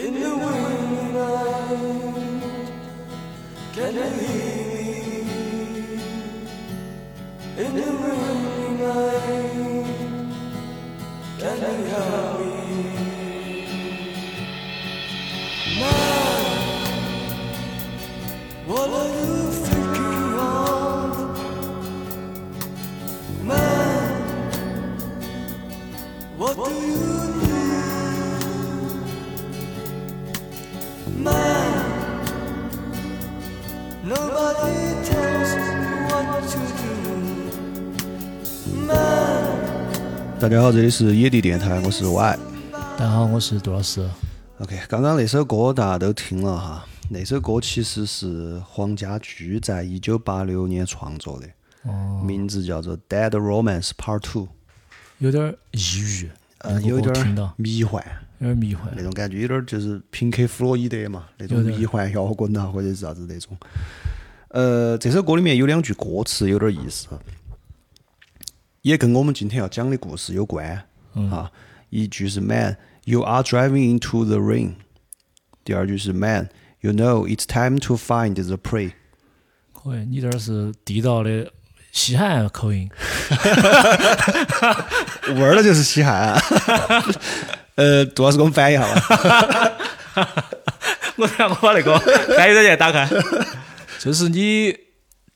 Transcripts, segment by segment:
In the windy night, can you hear me? In the windy night, can you hear me? 家好，这里是野地电台，我是 Y。大家好，我是杜老师。OK，刚刚那首歌大家都听了哈，那首歌其实是黄家驹在一九八六年创作的，哦，名字叫做《Dead Romance Part Two》，有点抑郁，呃，那个有点迷幻有点迷幻那。种感觉，有点儿就是平克·弗洛伊德嘛，那种迷幻摇滚啊，或者是啥子那种。呃，这首歌里面有两句歌词有点意思，也跟我们今天要讲的故事有关、啊。一句是 “Man, you are driving into the rain”，第二句是 “Man, you know it's time to find the prey”。可以，你这儿是地道的西海岸口音。味儿了就是西汉、啊。呃，杜老师给我们翻译一下吧。我让我把那个翻译软件打开。就是你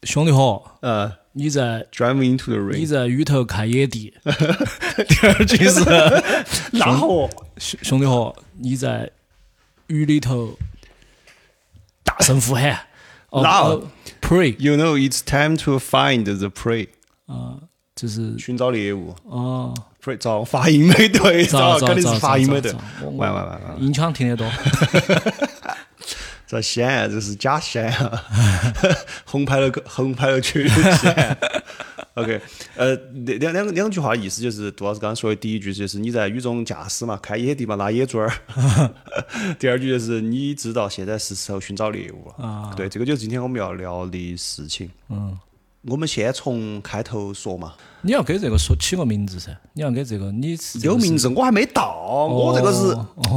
兄弟伙，呃你在，“Driving into the 你 rain”。在雨头看野地。第二句是 哪伙？兄兄弟伙，你在雨里头大声呼喊。，now pray。You know it's time to find the prey，啊，就是寻找猎物。哦，prey，找，发音没对，糟，糟糟肯定是发音没对糟糟糟。喂喂喂喂，音腔听得多。这西安这是假西安啊，红牌楼红牌楼区的 西安。OK，呃，两两两两句话意思就是杜老师刚刚说的第一句就是你在雨中驾驶嘛，开野地嘛，拉野猪儿。第二句就是你知道现在是时候寻找猎物了。啊对，这个就是今天我们要聊的事情。嗯，我们先从开头说嘛，你要给这个说起个名字噻，你要给这个你是这个有名字我还没到，我这个是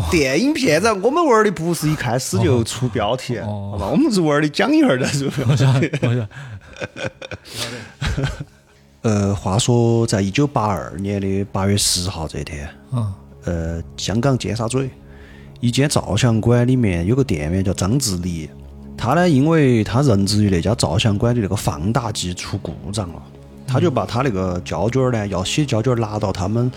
电影片子，我们玩的不是一开始就出标题，好吧？我们是玩的讲一会儿再出标题。我想 呃，话说在一九八二年的八月十号这天，嗯，呃，香港尖沙咀一间照相馆里面有个店员叫张志礼，他呢，因为他任职于那家照相馆的那个放大机出故障了，他就把他那个胶卷儿呢，要洗胶卷儿拿到他们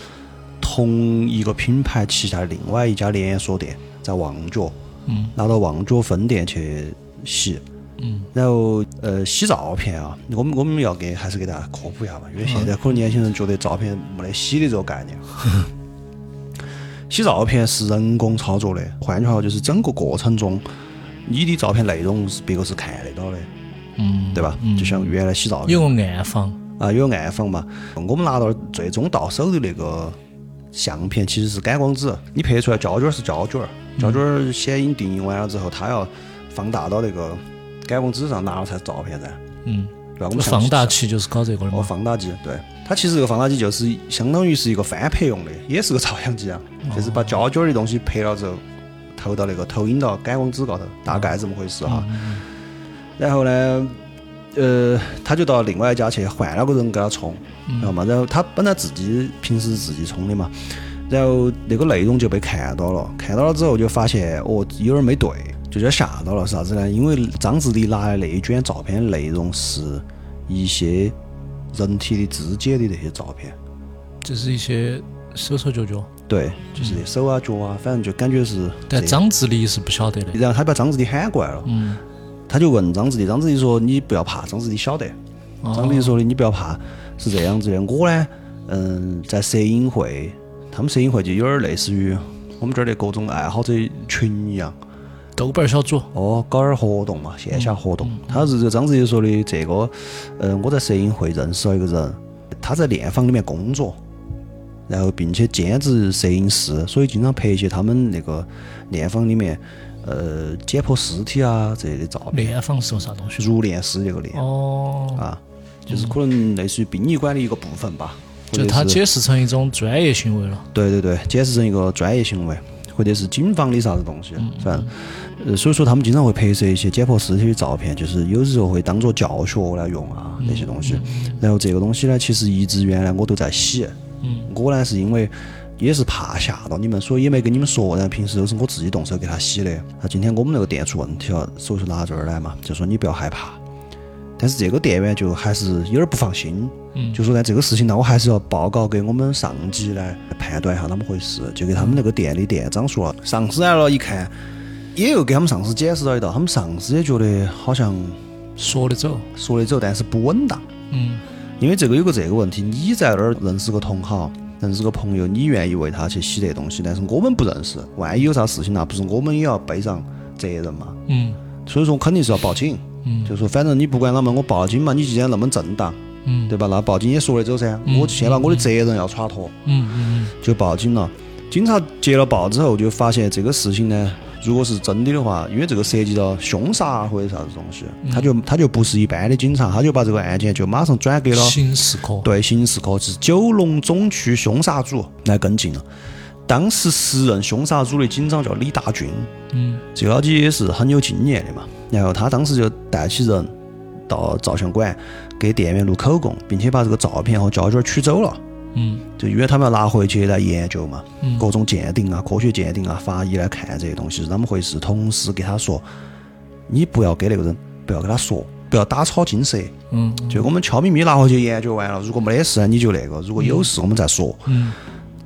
同一个品牌旗下的另外一家连锁店，在旺角，嗯，拿到旺角分店去洗。嗯，然后呃，洗照片啊，我们我们要给还是给大家科普一下吧，因为现在可能年轻人觉得照片没得洗的这个概念。洗照片是人工操作的，换句话说就是整个过程中，你的照片内容是别个是看得到的，嗯，对吧？就像原来洗照片有个暗房，啊，有暗访嘛。我们拿到最终到手的那个相片其实是感光纸，你拍出来胶卷儿是胶卷儿，胶卷儿显影定影完了之后，它要放大到那个感光纸上，拿了才是照片噻，嗯，对吧？我们放大器就是搞这个的哦，嘛。放大机，对，它其实这个放大机就是相当于是一个翻拍用的，也是个照相机啊，就是把胶卷儿的东西拍了之后，投到那个投影到感光纸高头，大概这么回事哈。然后呢，呃，他就到另外一家去换了个人给他充，知道吗？然后他本来自己平时自己充的嘛，然后那个内容就被看到了，看到了之后就发现哦有点没对，就叫吓到了，是啥子呢？因为张志礼拿的那一卷照片内容是一些人体的肢解的那些照片，就是一些手手脚脚，对，就是手啊脚啊，反正就感觉是但张志礼是不晓得的。然后他把张志礼喊过来了，嗯，他就问张志礼，张志礼说你不要怕，张志礼晓得。哦。张志礼说的你不要怕，是这样子的，我呢，嗯，在摄影会，他们摄影会就有点类似于我们这儿的各种爱好者群一样，豆瓣儿小组，哦，搞点儿活动嘛，线下活动。他是这个张志礼说的这个，嗯，我在摄影会认识了一个人，他在练房里面工作，然后并且兼职摄影师，所以经常拍一些他们那个殓房里面，呃，解剖尸体啊这类的照片。殓房是个啥东西？入殓师这个殓哦，啊，就是可能类似于殡仪馆的一个部分吧。就他解释成一种专业行为了。对对对，解释成一个专业行为，或者是警方的啥子东西，反正。呃，所以说他们经常会拍摄一些解剖尸体的照片，就是有时候会当做教学来用啊那些东西。然后这个东西呢，其实一直原来我都在洗。嗯我呢是因为也是怕吓到你们，所以也没跟你们说。然后平时都是我自己动手给他洗的。那今天我们那个店出问题了，所以说拿这儿来嘛，就说你不要害怕。但是这个店员就还是有点不放心，嗯就说呢这个事情呢，我还是要报告给我们上级来判断一下啷么回事。就给他们那个店的店长说了，上司来了，一看，也又给他们上司解释了一道，他们上司也觉得好像说得走。说得走，但是不稳当。嗯因为这个有个这个问题，你在那儿认识个同好，认识个朋友，你愿意为他去洗这东西，但是我们不认识，万一有啥事情，那不是我们也要背上责任嘛？嗯所以说肯定是要报警。嗯就说反正你不管啷么，我报警嘛，你既然那么正当，嗯对吧？那报警也说得走噻，我先把我的责任要耍脱，嗯嗯就报警了。警察接了报之后，就发现这个事情呢，如果是真的的话，因为这个涉及到凶杀或者啥子东西，他就他就不是一般的警察，他就把这个案件就马上转给嗯，了刑事科。对刑事科是九龙总区凶杀组来跟进了。当时时任凶杀组的警长叫李大军，嗯这个老姐也是很有经验的嘛。然后他当时就带起人到照相馆给店员录口供，并且把这个照片和胶卷取走了。嗯就因为他们要拿回去来研究嘛，嗯各种鉴定啊、科学鉴定啊、法医来看这些东西是怎么回事。同时给他说，你不要给那个人，不要跟他说，不要打草惊蛇。嗯就我们悄咪咪拿回去研究完了，如果没得事你就那个；如果有事我们再说。嗯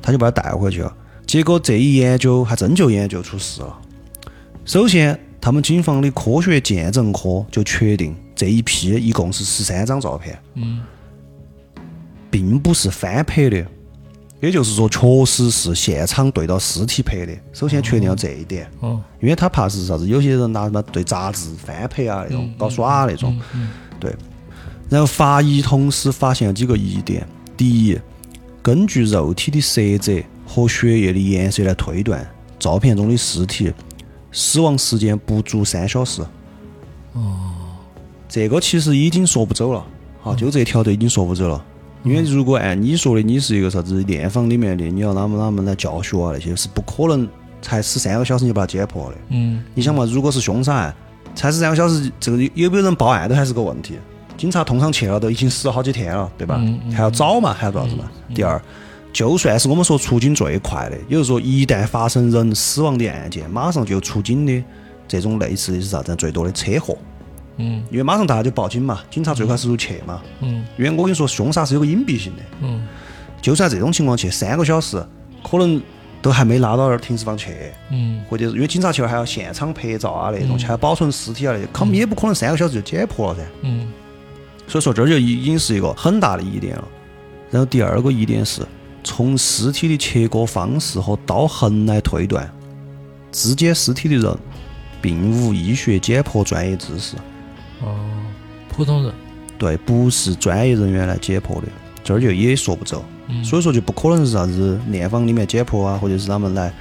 他就把他带回去了。结果这一研究还真就研究出事了。首先，他们警方的科学鉴证科就确定这一批一共是十三张照片，嗯并不是翻拍的，也就是说，确实是现场对到尸体拍的。首先确定了这一点，哦因为他怕是啥子，有些人拿什么对杂志翻拍啊那种搞耍啊那种，对。然后法医同时发现了几个疑点：第一，根据肉体的色泽和血液的颜色来推断，照片中的尸体死亡时间不足三小时。哦，这个其实已经说不走了，哈，就这条就已经说不走了。因为如果按你说的，你是一个啥子练房里面的，你要啷么啷么来教学啊那些，是不可能才十三个小时就把它解剖的。嗯你想嘛，如果是凶杀案，才十三个小时，这个有没有人报案都还是个问题。警察通常去了都已经死了好几天了，对吧？还要找嘛，还要做啥子嘛？第二，就算是我们说出警最快的，也就是说一旦发生人死亡的案件，马上就出警的这种类似的是啥子？最多的车祸，嗯因为马上大家就报警嘛，警察最快速度去嘛。嗯因为我跟你说，凶杀是有个隐蔽性的，嗯就算这种情况去三个小时，可能都还没拉到那儿停尸房去。嗯或者是因为警察去了还要现场拍照啊那种，还要保存尸体啊那些，他们也不可能三个小时就解剖了噻。嗯所以说这儿就已经是一个很大的疑点了。然后第二个疑点是，从尸体的切割方式和刀痕来推断，肢解尸体的人并无医学解剖专业知识，哦，普通人。对，不是专业人员来解剖的，这儿就也说不走。所以说就不可能是啥子炼房里面解剖啊，或者是他们来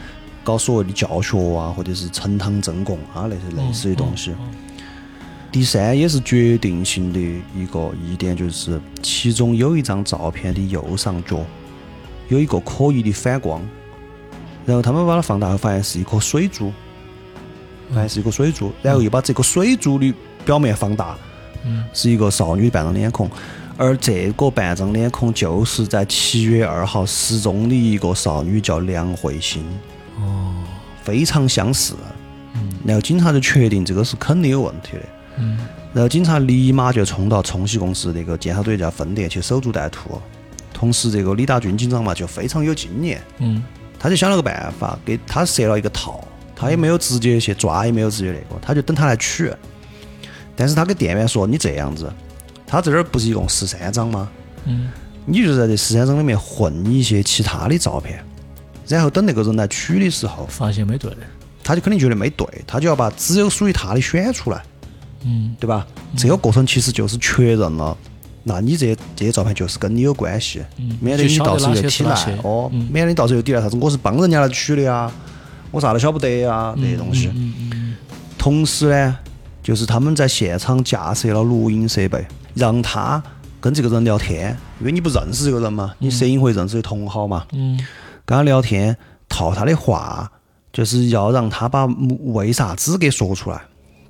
搞所谓的教学啊，或者是呈堂证供啊那些类似的东西。第三也是决定性的一个疑点，就是其中有一张照片的右上角有一个可疑的反光，然后他们把它放大后发现是一颗水珠，发现是一颗水珠，然后又把这个水珠的表面放大，嗯是一个少女半张脸孔，而这个半张脸孔就是在七月二号失踪的一个少女，叫梁慧欣。哦，非常相似。然后警察就确定这个是肯定有问题的。嗯然后警察立马就冲到冲洗公司那个监察队家分店去守株待兔。同时，这个李大军警长嘛就非常有经验，嗯他就想了个办法，给他设了一个套，他也没有直接去抓，也没有直接那个，他就等他来取。但是他跟店员说：“你这样子，他这儿不是一共十三张吗？嗯你就在这十三张里面混一些其他的照片，然后等那个人来取的时候，发现没对。他就肯定觉得没对，他就要把只有属于他的选出来，嗯对吧？这个过程其实就是确认了，那你这这些照片就是跟你有关系，免得你到时候又抵赖哦，免得你到时候又抵赖啥子我是帮人家来取的啊，我啥都晓不得啊这些东西。同时呢，就是他们在现场架设了录音设备，让他跟这个人聊天，因为你不认识这个人嘛，你摄影会认识的同好嘛，嗯跟他聊天，套他的话，就是要让他把为啥子给说出来。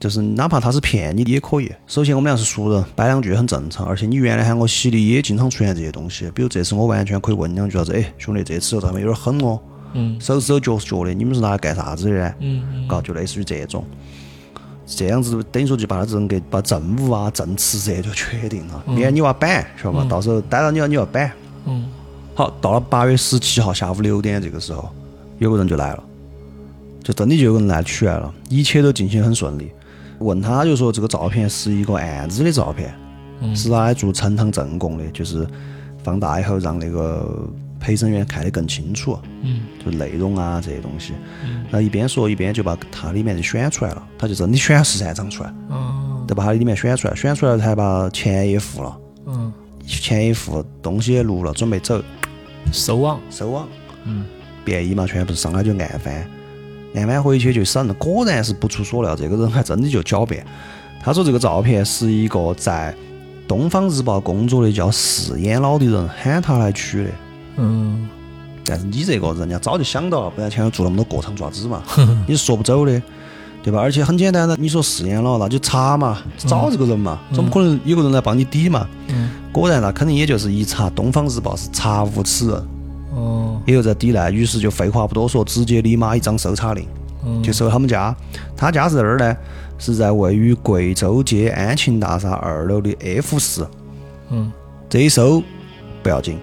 就是哪怕他是骗你也可以。首先我们俩是熟人，摆两句很正常。而且你原来喊我洗的也经常出现这些东西，比如这次我完全可以问两句啥子，哎，兄弟，这次他们有点狠哦，嗯手是手脚是脚的，你们是拿来干啥子的呢？嗯嘎，就类似于这种，这样子等于说就把他这种给把政务啊、政治这些就确定了，免你娃板，晓得嘛？到时候逮到你了，你要板。嗯。好，到了八月十七号下午六点这个时候，有个人就来了，就真的就有个人来取来了，一切都进行很顺利。问他就说这个照片是一个案子的照片，嗯。是拿来做呈堂证供的，就是放大以后让那个陪审员看得更清楚，嗯。就内容啊这些东西。然后一边说一边就把它里面的选出来了，他就真的选十三张出来，嗯就把它里面选出来，选出来才把钱也付了，嗯，钱也付，东西也录了，准备走。收网。收网，嗯，便衣嘛，全部是上来就按翻，按翻回去就审，果然是不出所料，这个人还真的就狡辩。他说这个照片是一个在《东方日报》工作的叫四眼佬的人喊他来取的，嗯但是你这个人家早就想到了，不然前头做那么多过场爪子嘛，你是说不走的，对吧？而且很简单的，你说四眼佬，那就查嘛，找这个人嘛，怎么可能有个人来帮你抵嘛？嗯果然，那肯定也就是一查《东方日报》是查无此人。哦也有在抵赖，于是就废话不多说，直接立马一张搜查令，嗯就搜他们家。他家是在哪儿呢？是在位于贵州街安庆大厦二楼的 F 四。嗯这一搜不要紧，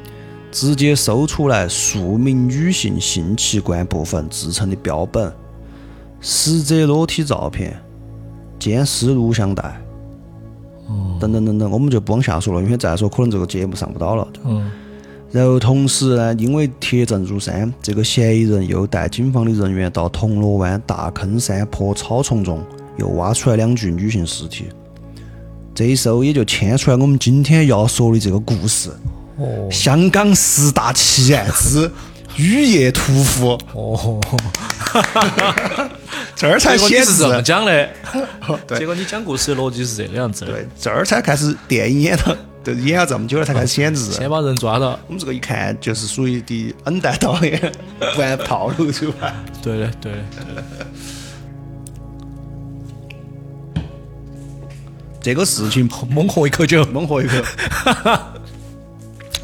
直接搜出来数名女性性器官部分制成的标本、死者裸体照片、监视录像带，等等等等，我们就不往下说了，因为再说可能这个节目上不到了。嗯然后同时呢，因为铁证如山，这个嫌疑人又带警方的人员到铜锣湾大坑山坡草丛中，又挖出来两具女性尸体。这一搜也就牵出来我们今天要说的这个故事哦——香港十大奇案之雨夜屠夫。哦，这儿才显是这么示，讲的，对结果你讲故事的逻辑是这个样子的。对，这儿才开始电影演了，就演了这么久了才开始显示。先把人抓到，我们这个一看就是属于的恩代导演，不按套路出牌。对的对的。这个事情猛喝一口酒，猛喝一口。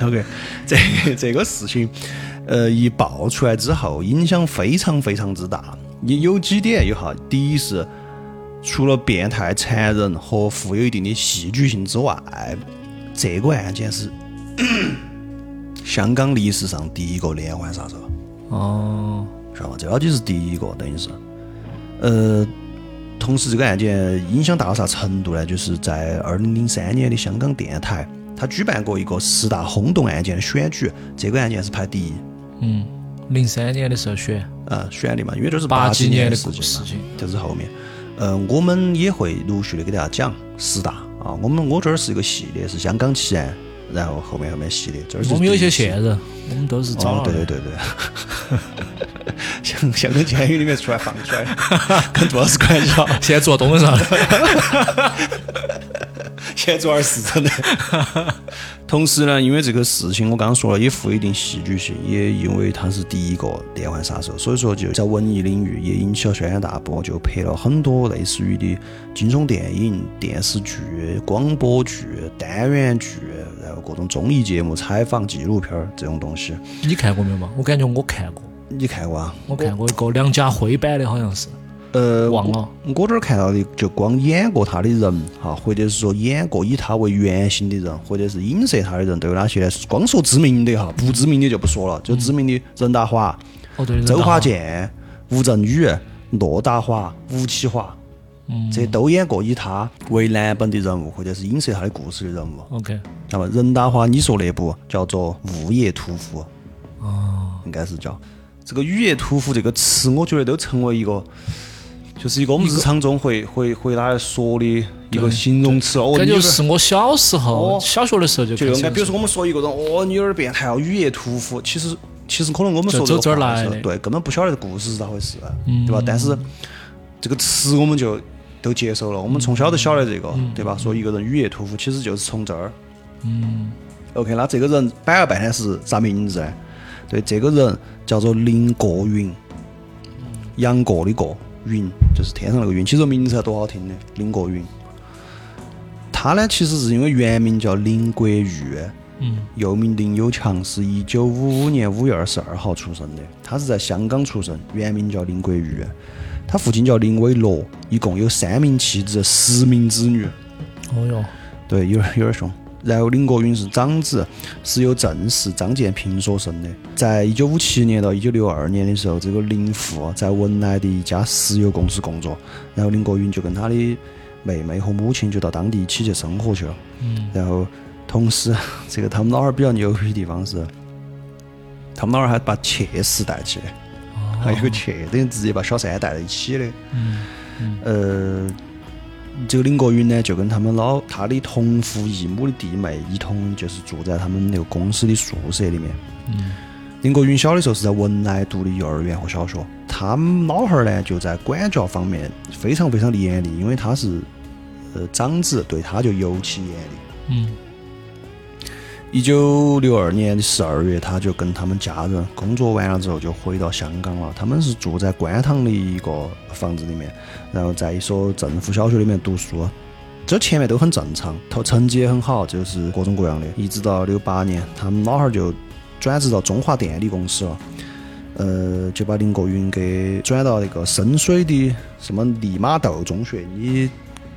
OK，这 这个事情，呃，一爆出来之后，影响非常非常之大。你有几点有哈？第一是，除了变态、残忍和富有一定的戏剧性之外，这个案件是 香港历史上第一个连环杀手。哦，知道吗？这老就是第一个，等于是，呃，同时这个案件影响大到啥程度呢？就是在二零零三年的香港电台，他举办过一个十大轰动案件的选举，这个案件是排第一，嗯，零三年的时候选，呃，选的嘛，因为这是八几几年的的事情事情。这是后面，呃，我们也会陆续的给大家讲十大啊，我们我这儿是一个系列，是香港奇案，然后后面后面系列，这儿是我们有一些线人，我们都是找对对对对，香香港监狱里面出来放出来，跟杜老师关系好。现在坐东门上了。现在做二十真的。同时呢，因为这个事情我刚刚说了，也富有一定戏剧性，也因为他是第一个连环杀手，所以说就在文艺领域也引起了轩然大波，就拍了很多类似于的惊悚电影、电视剧、广播剧、单元剧，然后各种综艺节目、采访、纪录片儿这种东西。你看过没有嘛？我感觉我看过，你看过啊？我看过一个梁家辉版的，好像是。呃，忘了我。这儿看到的就光演过他的人哈，或者是说演过以他为原型的人，或者是影射他的人都有哪些呢？光说知名的哈，不知名的就不说了，就知名的任达华、哦，对，周华健、吴镇宇、骆达华、吴启华，嗯这都演过以他为蓝本的人物，或者是影射他的故事的人物。OK，那么任达华你说那部叫做《物业屠夫》，哦，应该是叫这个“雨夜屠夫”这个词，我觉得都成为一个，就是一个我们日常中会会会拿来说的一个形容词。哦，感觉是我小时候哦小学的时候就就应该，比如说我们说一个人，哦，你有点变态哦，雨夜屠夫，其实其实可能我们说走这个话的时候来对，根本不晓得这故事是咋回事，对吧？但是这个词我们就都接受了，我们从小都晓得这个，对吧？说一个人雨夜屠夫，其实就是从这儿。嗯 OK，那这个人摆了半天是啥名字呢？对，这个人叫做林过云。杨过的过，云就是天上那个云，其实名字还多好听的，林国云。他呢，其实是因为原名叫林国玉，嗯又名林有强，是一九五五年五月二十二号出生的。他是在香港出生，原名叫林国玉。他父亲叫林伟乐，一共有三名妻子，十名子女。哦哟，对，有点有点凶。然后林国云是长子，是由正室张建平所生的。在一九五七年到一九六二年的时候，这个林父在文莱的一家石油公司工作，然后林国云就跟他的妹妹和母亲就到当地一起去生活去了。嗯然后同时，这个他们老汉儿比较牛逼的地方是，他们老汉儿还把妾室带起的，还有个妾，等于直接把小三带在一起的。嗯呃，这个林国云呢，就跟他们老他的同父异母的弟妹一同就是住在他们那个公司的宿舍里面。嗯林国云小的时候是在文莱读的幼儿园和小学，他们老汉儿呢就在管教方面非常非常的严厉，因为他是呃长子，对他就尤其严厉。嗯一九六二年的十二月，他就跟他们家人工作完了之后就回到香港了。他们是住在观塘的一个房子里面，然后在一所政府小学里面读书。这前面都很正常，他成绩也很好，就是各种各样的。一直到六八年，他们老汉儿就转职到中华电力公司了。呃，就把林国云给转到那个深水的什么利玛窦中学。你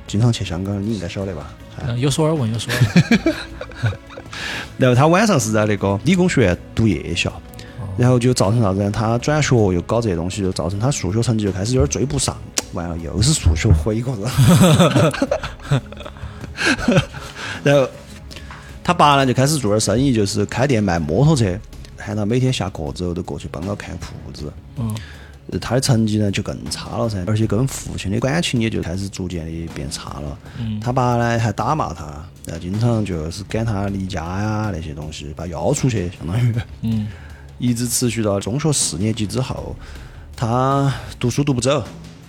经常去香港，你应该晓得吧？哎嗯，有所耳闻，有所耳闻。然后他晚上是在那个理工学院读夜校，然后就造成啥子呢？他转学又搞这些东西，就造成他数学成绩就开始有点追不上。完了，又是数学毁一个人。然后他爸呢就开始做点生意，就是开店卖摩托车，喊他每天下课之后都过去帮他看铺子。嗯他的成绩呢就更差了噻，而且跟父亲的感情也就开始逐渐的变差了。嗯他爸呢还打骂他，然后经常就是赶他离家呀那些东西，把要出去，相当于嗯 一直持续到中学四年级之后，他读书读不走，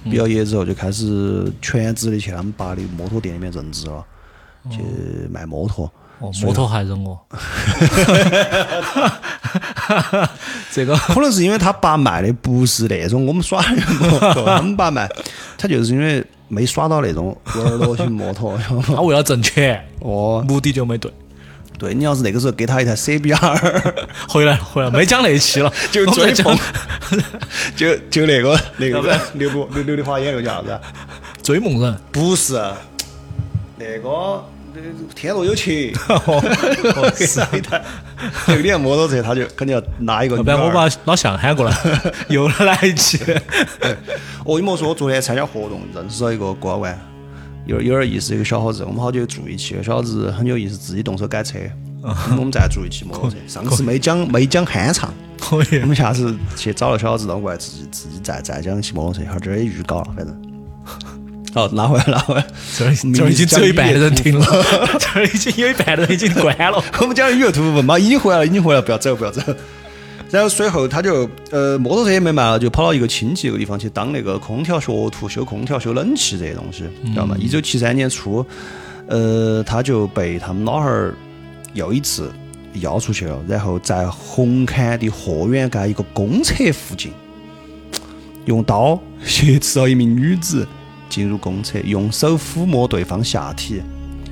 毕了业之后就开始全职的去他们爸的摩托店里面任职了，去卖摩托。哦，摩托还扔我。这个 可能是因为他爸卖的不是那种我们耍的摩托，他们爸卖，他就是因为没耍到那种玩乐型摩托。他为了挣钱，哦，目的就没对。对你要是那个时候给他一台 CBR，回来，回来，没讲那期了，就追梦，就就那个那个刘刘刘刘德华演那个叫啥子？追梦人。不是，那个那天若有情，给他一台那个辆摩托车，他就肯定要拿一个。要不然我把老向喊过来，又来一期。哦，你莫说，我昨天参加活动认识了一个瓜娃，有有点意思，一个小伙子，我们好久住一起，小伙子很有意思，自己动手改车。我们再住一起摩托车，上次没讲没讲酣畅，可以我，们下次去找了小伙子，让过来自己自己再再讲一期摩托车，一会儿这儿也预告了，反正。好，拿回来，拿回来。这儿已经只有一半的人听了，这儿已经有一半的人已经关了。我们讲的语言突部分嘛，已经回来了，已经回来了，不要走，不要走。然后随后他就呃摩托车也没卖了，就跑到一个亲戚那个地方去当那个空调学徒，修空调、修冷气这些东西，知道吗？一九七三年初，呃，他就被他们老汉儿又一次要出去了，然后在红磡的货源街一个公厕附近，用刀挟持了一名女子进入公厕，用手抚摸对方下体。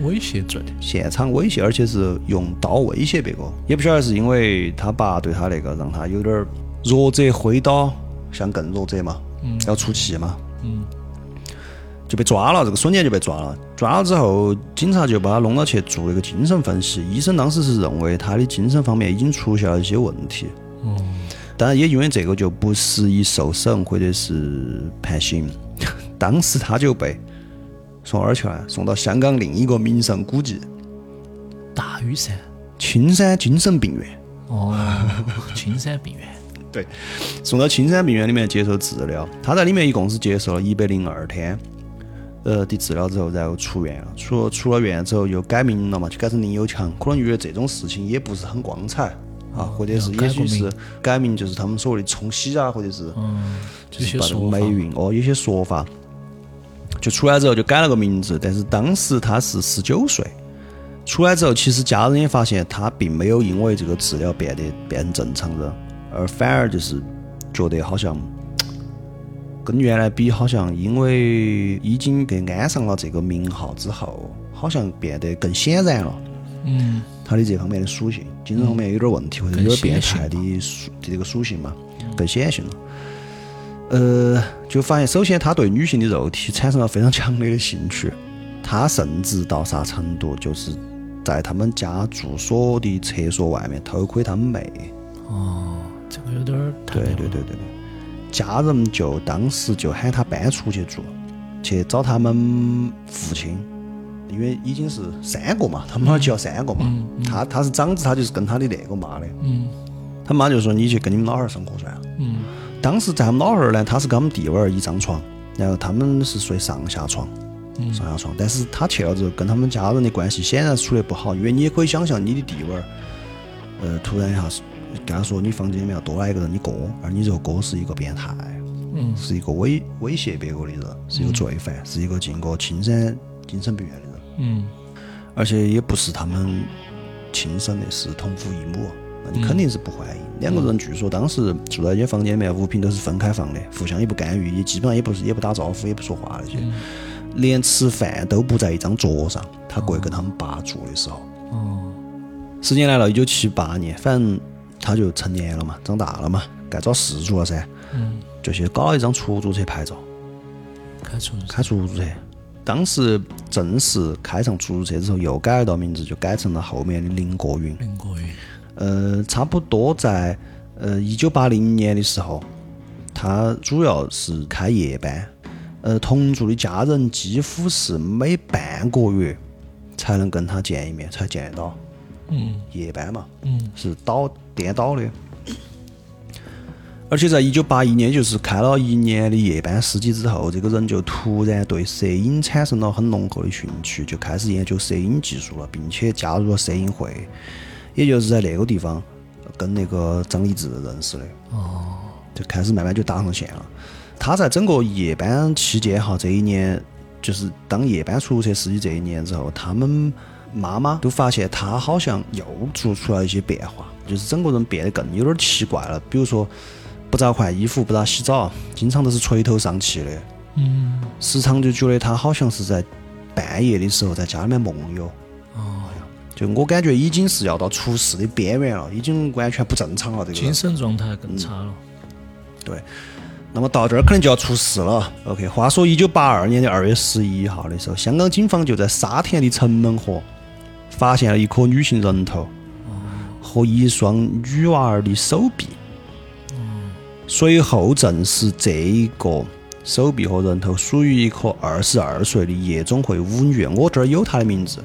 威胁罪，现场威胁，而且是用刀威胁别个，也不晓得是因为他爸对他那个让他有点儿弱者挥刀向更弱者嘛，要出气嘛，嗯。就被抓了，这个瞬间就被抓了。抓了之后，警察就把他弄到去做了一个精神分析，医生当时是认为他的精神方面已经出现了一些问题，哦，当然也因为这个就不适宜受审或者是判刑，当时他就被送哪儿去了？送到香港另一个名胜古迹大屿山，青山精神病院。哦，青山病院，对，送到青山病院里面接受治疗。他在里面一共是接受了一百零二天，呃的治疗之后，然后出院了。出了出了院之后又改名了嘛，就改成林有强。可能觉得这种事情也不是很光彩啊，或者是也许是改名，就是他们所谓的冲洗啊，或者是就是把这个些说法霉运哦，有些说法。就出来之后就改了个名字，但是当时他是十九岁。出来之后，其实家人也发现他并没有因为这个治疗变得变成正常人，而反而就是觉得好像跟原来比，好像因为已经被安上了这个名号之后，好像变得更显然了。嗯他的这方面的属性，精神方面有点问题或者有点变态的属这个属性嘛，更显性了。呃，就发现首先他对女性的肉体产生了非常强烈的兴趣，他甚至到啥程度，就是在他们家住所的厕所外面偷窥他们妹。哦，这个有点儿太对对对对对，家人就当时就喊他搬出去住，去找他们父亲，因为已经是三个嘛，他们那儿就要三个嘛。他他是长子，他就是跟他的那个妈的。嗯他妈就说你去跟你们老汉儿生活算了。嗯当时在他们老汉儿呢，他是跟他们弟娃儿一张床，然后他们是睡上下床，嗯。上下床。但是他去了之后，跟他们家人的关系显然是处得不好，因为你也可以想象你的弟娃儿，呃，突然一下是跟他说你房间里面要多来一个人，你哥，而你这个哥是一个变态，嗯。是一个威威胁别个的人，是一个罪犯，是一个进过青山精神病院的人，嗯。而且也不是他们亲生的，是同父异母，那你肯定是不欢迎。两个人据说当时住在一间房间里面，物品都是分开放的，互相也不干预，也基本上也不是也不打招呼，也不说话那些，连吃饭都不在一张桌上。他过去跟他们爸住的时候，哦时间来了，一九七八年，反正他就成年了嘛，长大了嘛，该找事做了噻，嗯，就去搞了一张出租车牌照。开出租开出租车。当时正式开上出租车之后，又改了道名字，就改成了后面的林国云。林国云，呃，差不多在呃一九八零年的时候，他主要是开夜班。呃，同住的家人几乎是每半个月才能跟他见一面，才见得到。嗯夜班嘛，嗯是倒颠倒的。而且在一九八一年，就是开了一年的夜班司机之后，这个人就突然对摄影产生了很浓厚的兴趣，就开始研究摄影技术了，并且加入了摄影会，也就是在那个地方跟那个张立志认识的。哦就开始慢慢就搭上线了。他在整个夜班期间哈，这一年就是当夜班出租车司机这一年之后，他们妈妈都发现他好像又做出了一些变化，就是整个人变得更有点奇怪了。比如说不咋换衣服，不咋洗澡，经常都是垂头丧气的，嗯时常就觉得他好像是在半夜的时候在家里面梦游。哦，就我感觉已经是要到出事的边缘了，已经完全不正常了。这个精神状态更差了。对，那么到这儿可能就要出事了。OK，话说一九八二年的二月十一号的时候，香港警方就在沙田的城门河发现了一颗女性人头和一双女娃儿的手臂。随后证实，这一个手臂和人头属于一个二十二岁的夜总会舞女，我这儿有她的名字，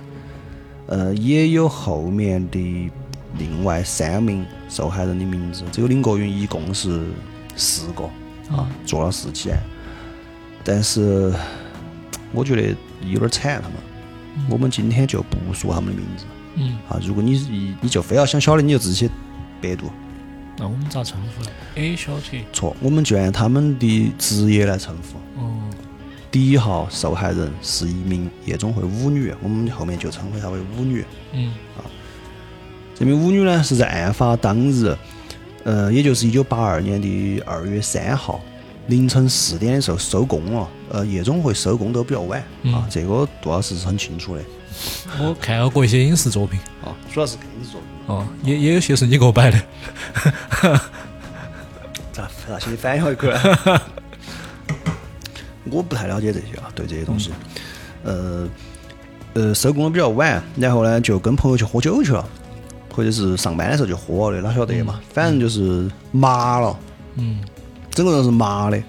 呃，也有后面的另外三名受害人的名字。这个林国云一共是四个啊，做了四起案，但是我觉得有点惨他们。我们今天就不说他们的名字嗯，啊，如果你你你就非要想晓得，你就自己百度。那我们咋称呼呢？A 小姐。错，我们就按他们的职业来称呼。哦第一号受害人是一名夜总会舞女，我们后面就称呼她为舞女。嗯啊这名舞女呢是在案发当日，呃，也就是一九八二年的二月三号凌晨四点的时候收工了。呃，夜总会收工都比较晚、啊，这个杜老师是很清楚的我看到过一些影视作品。啊，主要是看你说哦，也也有些是你给我摆的。咋咋心里反应一口呢？我不太了解这些啊，对这些东西。呃呃，收工的比较晚，然后呢就跟朋友去喝酒去了，或者是上班的时候就喝了的，哪晓得嘛？反正就是麻了，嗯整个人是麻的。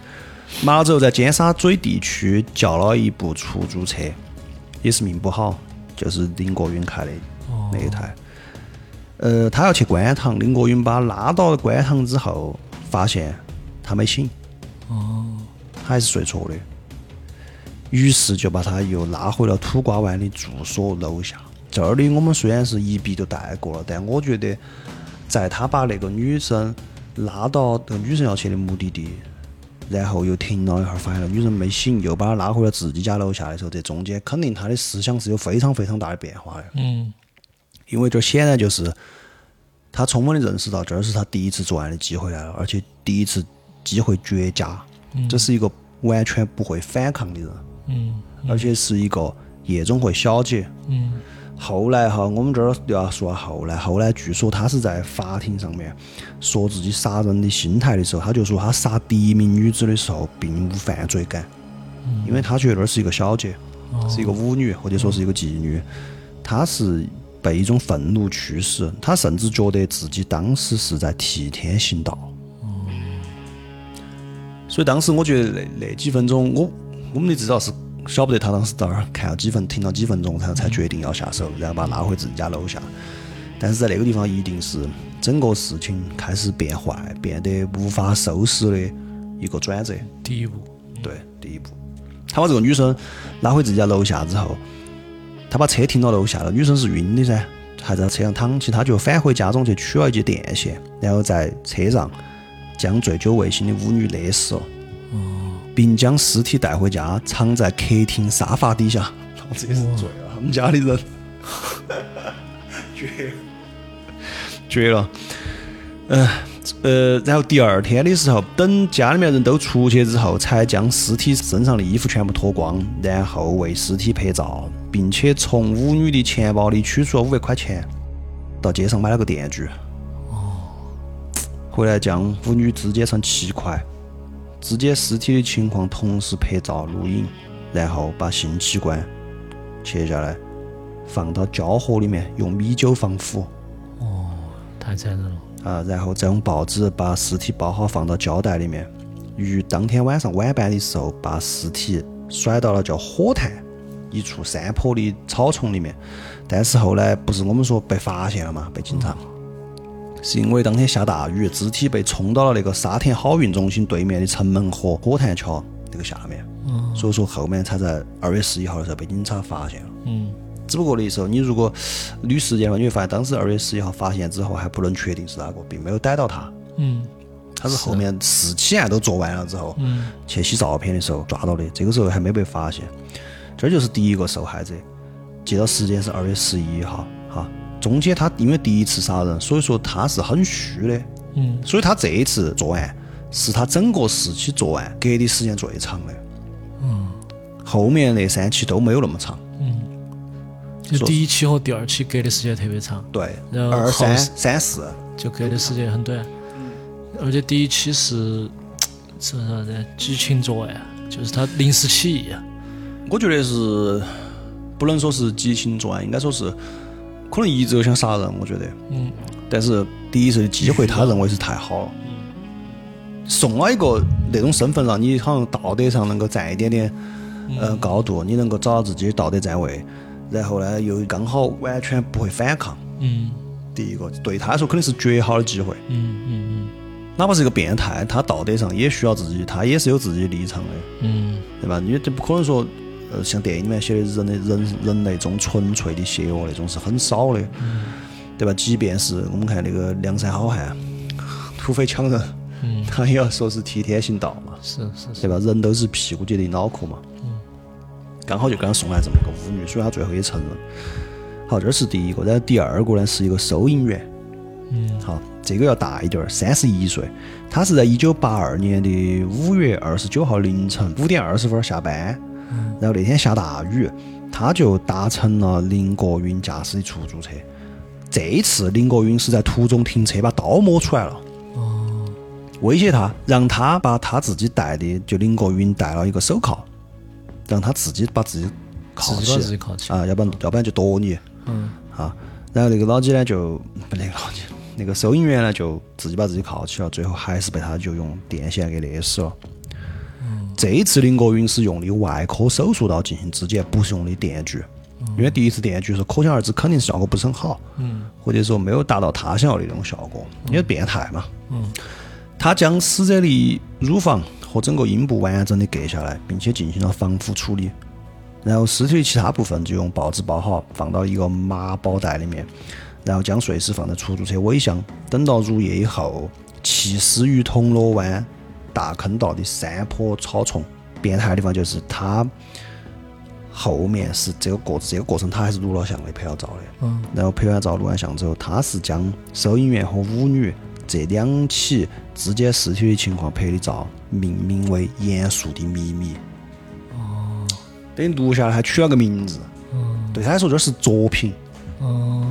麻了之后，在尖沙咀地区叫了一部出租车，也是命不好，就是林国云开的哦那一台。呃，他要去观塘，林国云把他拉到观塘之后，发现他没醒，哦他还是睡着的，于是就把他又拉回了土瓜湾的住所楼下。这儿的我们虽然是一笔就带过了，但我觉得在他把那个女生拉到那个女生要去的目的地，然后又停了一会儿，发现那女生没醒，又把她拉回了自己家楼下的时候，这中间肯定他的思想是有非常非常大的变化的。嗯因为这显然就是他充分的认识到这儿是他第一次作案的机会来了，而且第一次机会绝佳，这是一个完全不会反抗的人，嗯而且是一个夜总会小姐。嗯。后来哈，我们这儿又要说下后来，后来据说他是在法庭上面说自己杀人的心态的时候，他就说他杀第一名女子的时候并无犯罪感，因为他觉得那儿是一个小姐，是一个舞女或者说是一个妓女，他是被一种愤怒驱使，他甚至觉得自己当时是在替天行道。所以当时我觉得那那几分钟，我我们的至少是晓不得他当时在那儿看了几分，停了几分钟，然后才决定要下手，然后把他拉回自己家楼下。但是在那个地方，一定是整个事情开始变坏，变得无法收拾的一个转折。第一步，对，第一步，他把这个女生拉回自己家楼下之后，他把车停到楼下了，女生是晕的噻，还在车上躺起，他就返回家中去取了一节电线，然后在车上将醉酒未醒的舞女勒死了，并将尸体带回家，藏在客厅沙发底下。老子也是醉了，他们家的人，绝绝了。嗯呃，然后第二天的时候，等家里面人都出去之后，才将尸体身上的衣服全部脱光，然后为尸体拍照，并且从舞女的钱包里取出了五百块钱，到街上买了个电锯。回来将舞女肢解成七块，肢解尸体的情况同时拍照录影，然后把性器官切下来，放到胶盒里面，用米酒防腐。哦太残忍了。啊，然后再用报纸把尸体包好放到胶袋里面，于当天晚上晚班的时候把尸体甩到了叫火炭一处山坡的草丛里面，但是后来不是我们说被发现了嘛，被警察，是因为当天下大雨，肢体被冲到了那个沙田好运中心对面的城门河火炭桥那个下面，所以说后面才在二月十一号的时候被警察发现了。嗯只不过那时候，你如果捋时间的话，你会发现当时二月十一号发现之后还不能确定是哪个，并没有逮到他。嗯他是后面四起案都做完了之后，嗯去洗照片的时候抓到的，这个时候还没被发现。这就是第一个受害者，记到时间是二月十一号，哈。中间他因为第一次杀人，所以说他是很虚的，嗯所以他这一次作案是他整个四起作案隔的时间最长的，嗯后面那三起都没有那么长。嗯，就第一期和第二期隔的时间特别长，对，然后后二三三四，就隔的时间很短。嗯而且第一期是是啥子？激情作案，就是他临时起意。啊我觉得是不能说是激情作案，应该说是可能一直都想杀人。我觉得，嗯但是第一次的机会，他认为是太好了，送了一个那种身份，让你好像道德上能够站一点点呃高度，你能够找到自己的道德站位，然后呢又刚好完全不会反抗。嗯第一个对他来说肯定是绝好的机会，嗯嗯哪怕是一个变态，他道德上也需要自己，他也是有自己的立场的。嗯对吧？你这不可能说，呃，像电影里面写的人的人人类中纯粹的邪恶那种是很少的，对吧？即便是我们看那个梁山好汉，土匪抢人，嗯，他也要说是替天行道嘛，是是是，对吧？人都是屁股决定脑壳嘛，刚好就给他送来这么个舞女，所以他最后也承认。好，这是第一个，然后第二个呢是一个收银员，嗯。好，这个要大一点儿，三十一岁，他是在一九八二年的五月二十九号凌晨五点二十分下班，然后那天下大雨，他就搭乘了林国云驾驶的出租车。这一次林国云是在途中停车，把刀摸出来了，哦威胁他，让他把他自己戴的，就林国云戴了一个手铐，让他自己把自己铐起自己起铐起。啊，要不然要不然就剁你。嗯啊，然后那个老几呢就不那个老几，那个收银员呢就自己把自己铐起了，最后还是被他就用电线给勒死了。这一次林国云是用的外科手术刀进行肢解，不是用的电锯，因为第一次电锯是可想而知肯定是效果不是很好，嗯或者说没有达到他想要的那种效果，因为变态嘛。嗯他将死者的乳房和整个阴部完整的割下来，并且进行了防腐处理。然后尸体的其他部分就用报纸包好，放到一个麻包袋里面，然后将碎尸放在出租车尾箱。等到入夜以后，弃尸于铜锣湾大坑道的山坡草丛。变态的地方就是他后面是这个过这个过程，他还是录了像的，拍了照的。嗯然后拍完照、录完像之后，他是将收银员和舞女这两起肢解尸体的情况拍的照，命名为《严肃的秘密》。哦，等于录下来还取了个名字。嗯对他来说，这是作品。哦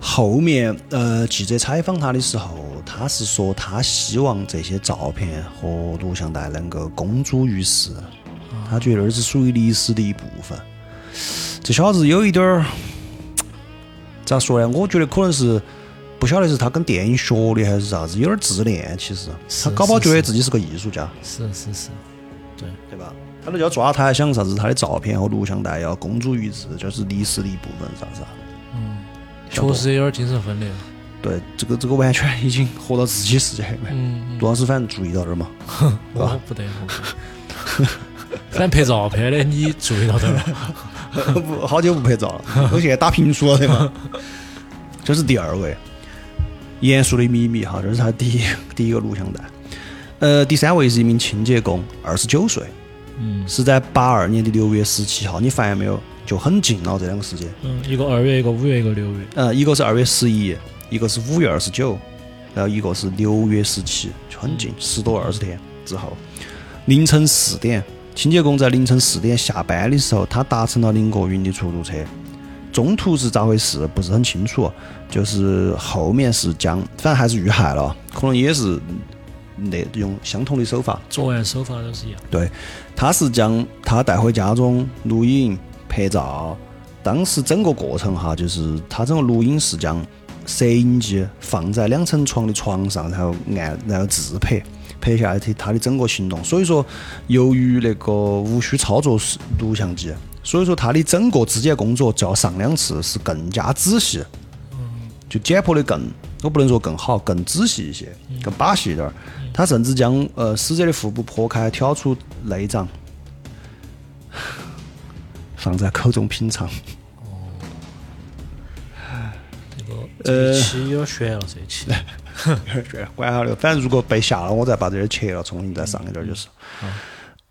后面呃，记者采访他的时候，他是说他希望这些照片和录像带能够公诸于世，他觉得那是属于历史的一部分。这小子有一点儿咋说呢？我觉得可能是不晓得是他跟电影学的还是啥子，有点儿自恋。其实他搞不好觉得自己是个艺术家，是是是，对，对吧？他都要抓他，还想啥子？他的照片和录像带要公诸于世，就是历史的一部分，啥子啊？嗯，确实有点精神分裂。对，这个这个完全已经活到自己世界里面。嗯，杜老师反正注意到点儿嘛，我不得，我不得反正拍照拍的你注意到点儿。不好久不拍照了，我现在打评书了的嘛。这是第二位，严肃的秘密哈，这是他第一第一个录像带。呃，第三位是一名清洁工，二十九岁，嗯是在八二年的六月十七号，你发现没有？就很近了这两个时间。嗯，一个二月，一个五月，一个六月。呃，一个是二月十一，一个是五月二十九，然后一个是六月十七，就很近，十多二十天之后，凌晨四点，清洁工在凌晨四点下班的时候，他搭乘了林国云的出租车，中途是咋回事不是很清楚，就是后面是将，反正还是遇害了，可能也是那用相同的手法，作案手法都是一样。对，他是将他带回家中录影拍照。当时整个过程哈，就是他整个录影是将摄影机放在两层床的床上，然后按然后自拍，拍下来他他的整个行动。所以说，由于那个无需操作是录像机，所以说他的整个肢解工作就要上两次，是更加仔细，就解剖的更，我不能说更好，更仔细一些，更把戏一点儿。他甚至将呃死者的腹部剖开，挑出内脏，放在口中品尝。呃这一期有点悬了，这一期。管他的，反正如果被下了，我再把这些切了，重新再上一点儿就是。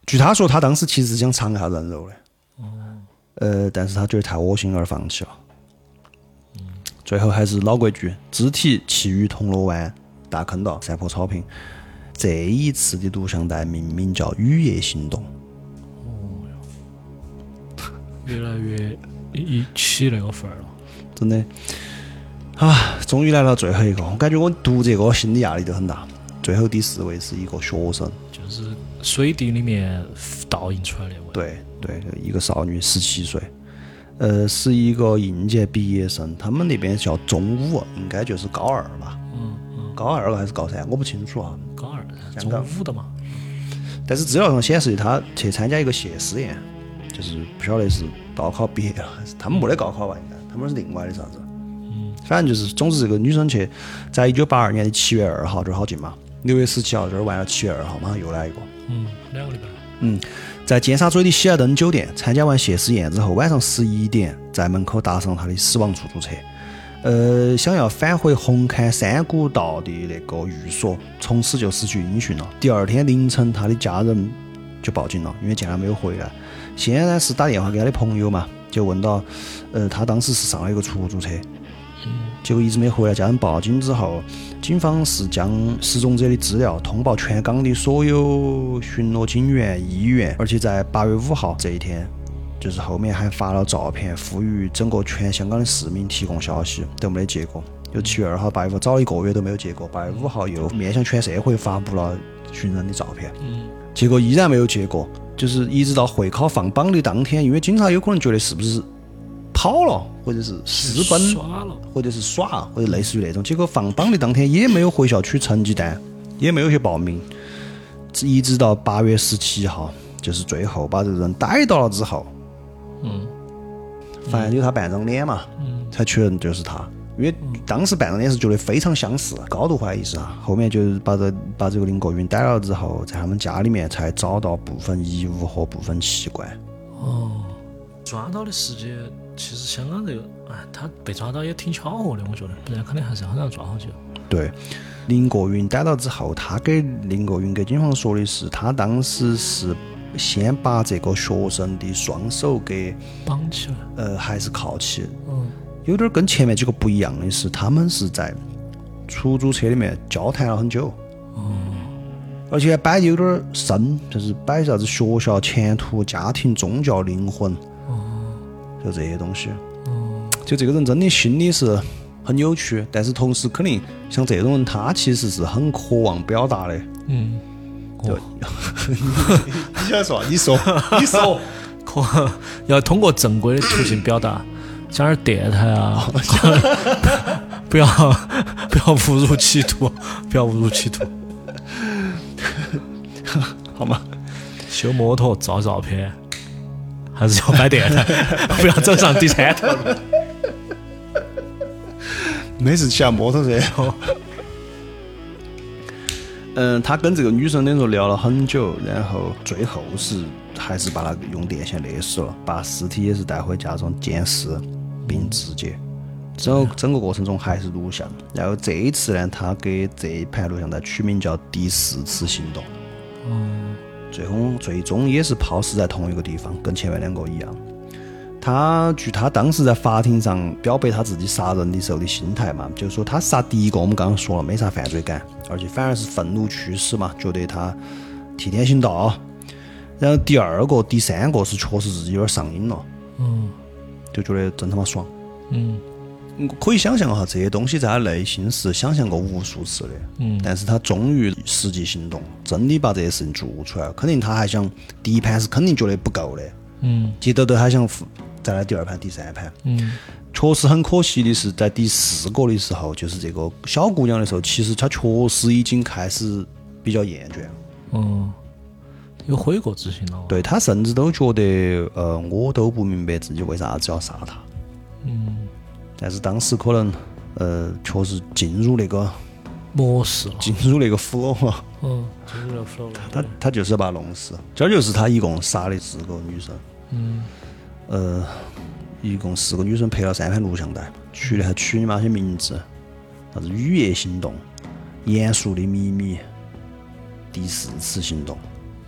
据他说，他当时其实是想尝一下人肉的，哦呃，但是他觉得太恶心了而放弃了。嗯最后还是老规矩，肢体弃于铜锣湾大坑道山坡草坪。这一次的录像带命名叫《雨夜行动》。哦越来越一起那个范儿了。真的啊，终于来了最后一个，我感觉我读这个心理压力都很大。最后第四位是一个学生，就是水滴里面倒映出来的味。，对对，一个少女，十七岁，呃，是一个应届毕业生，他们那边叫中五，应该就是高二吧，嗯嗯，高二还是高三，我不清楚啊。高二中五的嘛。但是资料上显示他去参加一个谢师宴，就是不晓得是高考毕业了还是他们没得高考吧？应该他们是另外的啥子？嗯，反正就是，总之这个女生去，在一九八二年的七月二号，这儿好近嘛，六月十七号这儿完了，七月二号马上又来一个。嗯，两个礼拜。嗯，在尖沙咀的喜来登酒店参加完谢师宴之后，晚上十一点在门口搭上他的死亡出租车，呃，想要返回红磡山谷道的那个寓所，从此就失去音讯了。第二天凌晨，他的家人就报警了，因为见他没有回来。先呢是打电话给他的朋友嘛，就问到，呃，他当时是上了一个出租车，结果一直没回来。家人报警之后，警方是将失踪者的资料通报全港的所有巡逻警员、医院，而且在八月五号这一天，就是后面还发了照片，呼吁整个全香港的市民提供消息，都没得结果。就七月二号、八月五找了一个月都没有结果，八月五号又面向全社会发布了寻人的照片。结果依然没有结果，就是一直到会考放榜的当天，因为警察有可能觉得是不是跑了，或者是私奔。或者是耍，或者类似于那种。结果放榜的当天也没有回校取成绩单，也没有去报名，一直到八月十七号，就是最后把这个人逮到了之后，嗯发现有他半张脸嘛，嗯才确认就是他。因为当时半张脸是觉得非常相似，高度怀疑是他。后面就是把这把这个林国云逮了之后，在他们家里面才找到部分衣物和部分器官。哦，抓到的时间，其实香港这个，哎，他被抓到也挺巧合的，我觉得，不然肯定还是很难抓好久。对，林国云逮到之后，他给林国云给警方说的是，他当时是先把这个学生的双手给绑起来。呃还是铐起，嗯有点跟前面几个不一样的是，他们是在出租车里面交谈了很久。而且摆的有点儿深，就是摆啥子学校、前途、家庭、宗教、灵魂，就这些东西。就这个人真的心里是很扭曲，但是同时肯定像这种人，他其实是很渴望表达的。嗯，就 你想说？你说，你说。可要通过正规的途径表达，像点电台啊，不要不要误入歧途，不要误入歧途。好吗？修摩托照照片，还是要买电台，不要走上第三条路。每次骑下摩托车哦，嗯，他跟这个女生等于说聊了很久，然后最后是还是把他用电线勒死了，把尸体也是带回家中监视并肢解。整个整个过程中还是录像，然后这一次呢，他给这一盘录像带取名叫“第四次行动”。最后最终也是抛尸在同一个地方，跟前面两个一样。他据他当时在法庭上表白他自己杀人的时候的心态嘛，就是说他杀第一个我们刚刚说了没啥犯罪感，而且反而是愤怒驱使嘛，觉得他替天行道。然后第二个、第三个是确实自己有点上瘾了，嗯就觉得真他妈爽。嗯嗯可以想象哈，这些东西在他内心是想象过无数次的，嗯但是他终于实际行动，真的把这些事情做出来了。肯定他还想第一盘是肯定觉得不够的，嗯接着都还想再来第二盘、第三盘。嗯确实很可惜的是，在第四个的时候，就是这个小姑娘的时候，其实她确实已经开始比较厌倦了。嗯，有悔过之心了。对他甚至都觉得，呃，我都不明白自己为啥子要杀他。嗯，但是当时可能，呃，确实进入那个模式了。进入那个 flow 了。嗯，进入了 flow 了。他他就是要把她弄死。这就是他一共杀的四个女生，嗯呃，一共四个女生拍了三盘录像带，取的还取你妈些名字，啥子雨夜行动、严肃的秘密、第四次行动，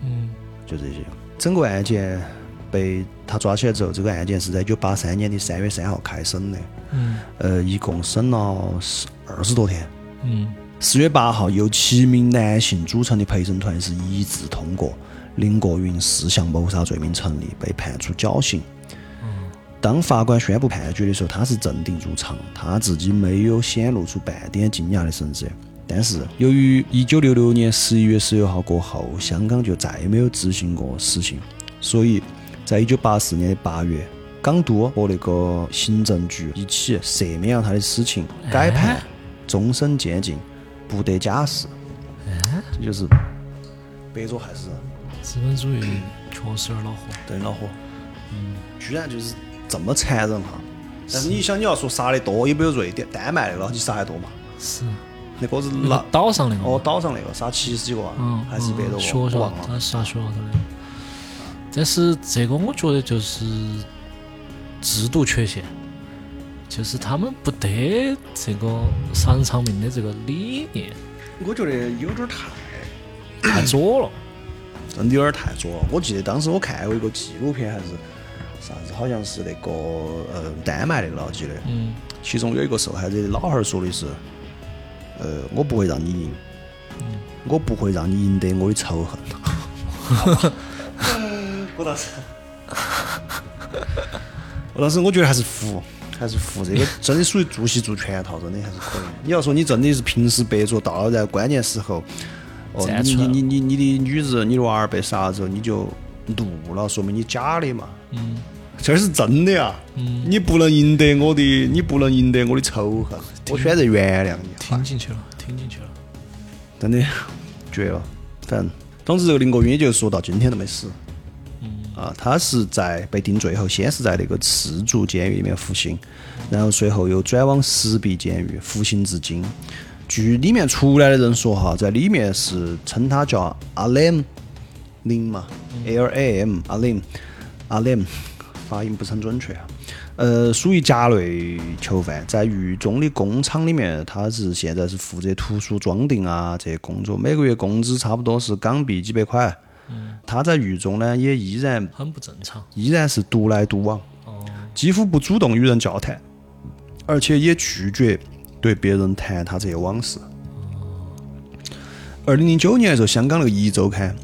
嗯就这些。整个案件被他抓起来之后，这个案件是在一九八三年的三月三号开审的，嗯呃，一共审了十二十多天。嗯四月八号，由七名男性组成的陪审团是一致通过林国云四项谋杀罪名成立，被判处绞刑。当法官宣布判决的时候，他是镇定如常，他自己没有显露出半点惊讶的神色。但是，由于一九六六年十一月十六号过后，香港就再也没有执行过死刑，所以在一九八四年的八月，港督和那个行政局一起赦免了他的死刑，改判终身监禁，不得假释。这就是白左害死人，资本主义确实有点恼火。对恼火。嗯居然就是这么残忍哈！但是你想，你要说杀的多，也没有瑞典、丹麦那个你杀的多嘛？是。那个是那岛上那个哦，岛上那个杀七十几个啊，嗯，还是一百多个，学校我忘，了。他杀学校头的。但是这个我觉得就是制度缺陷，就是他们不得这个杀人偿命的这个理念，我觉得有点儿太，太左了。真的有点儿太左了。我记得当时我看过一个纪录片，还是啥子，好像是那个呃丹麦那个了，记得。嗯其中有一个受害者的老汉儿说的是：“呃，我不会让你赢，我不会让你赢得我的仇恨。”我当时，我当时我觉得还是服，还是服这个真的属于做戏做全套，真的还是可以。你要说你真的是平时白做，到了在关键时候，哦，你你你你你的女子、你的娃儿被杀了之后，你就怒了，说明你假的嘛。嗯这是真的呀！嗯，你不能赢得我的，你不能赢得我的仇恨，我选择原谅你。听进去了，听进去了。真的绝了，反正总之这个林国云也就说到今天都没死。啊，他是在被定罪后，先是在那个赤柱监狱里面服刑，然后随后又转往石壁监狱服刑至今。据里面出来的人说哈，在里面是称他叫阿林林嘛，L A M 阿 Lam 阿林发音不是很准确啊。呃，属于甲类囚犯，在狱中的工厂里面，他是现在是负责图书装订啊这些工作，每个月工资差不多是港币几百块。他在狱中呢，也依然很不正常。依然是独来独往，哦，几乎不主动与人交谈，而且也拒绝对别人谈他这些往事。二零零九年的时候，香港那个《一周刊》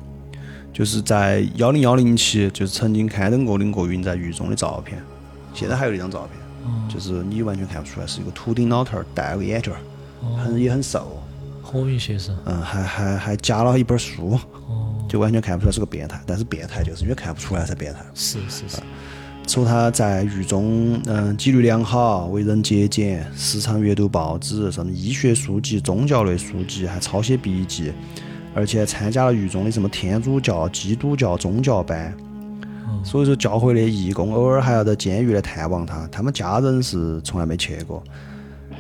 就是在幺零幺零期，就是曾经刊登过林国云在狱中的照片，现在还有那张照片，就是你完全看不出来是一个秃顶老头儿，戴了个眼镜儿，很也很瘦，火云邪神，嗯，还还还夹了一本书，哦，就完全看不出来是个变态。但是变态就是因为看不出来才变态。是是是，说他在狱中，嗯，纪律良好，为人节俭，时常阅读报纸，什么医学书籍、宗教类书籍，还抄写笔记，而且还参加了狱中的什么天主教、基督教宗教班。所以说，教会的义工偶尔还要到监狱来探望他，他们家人是从来没去过。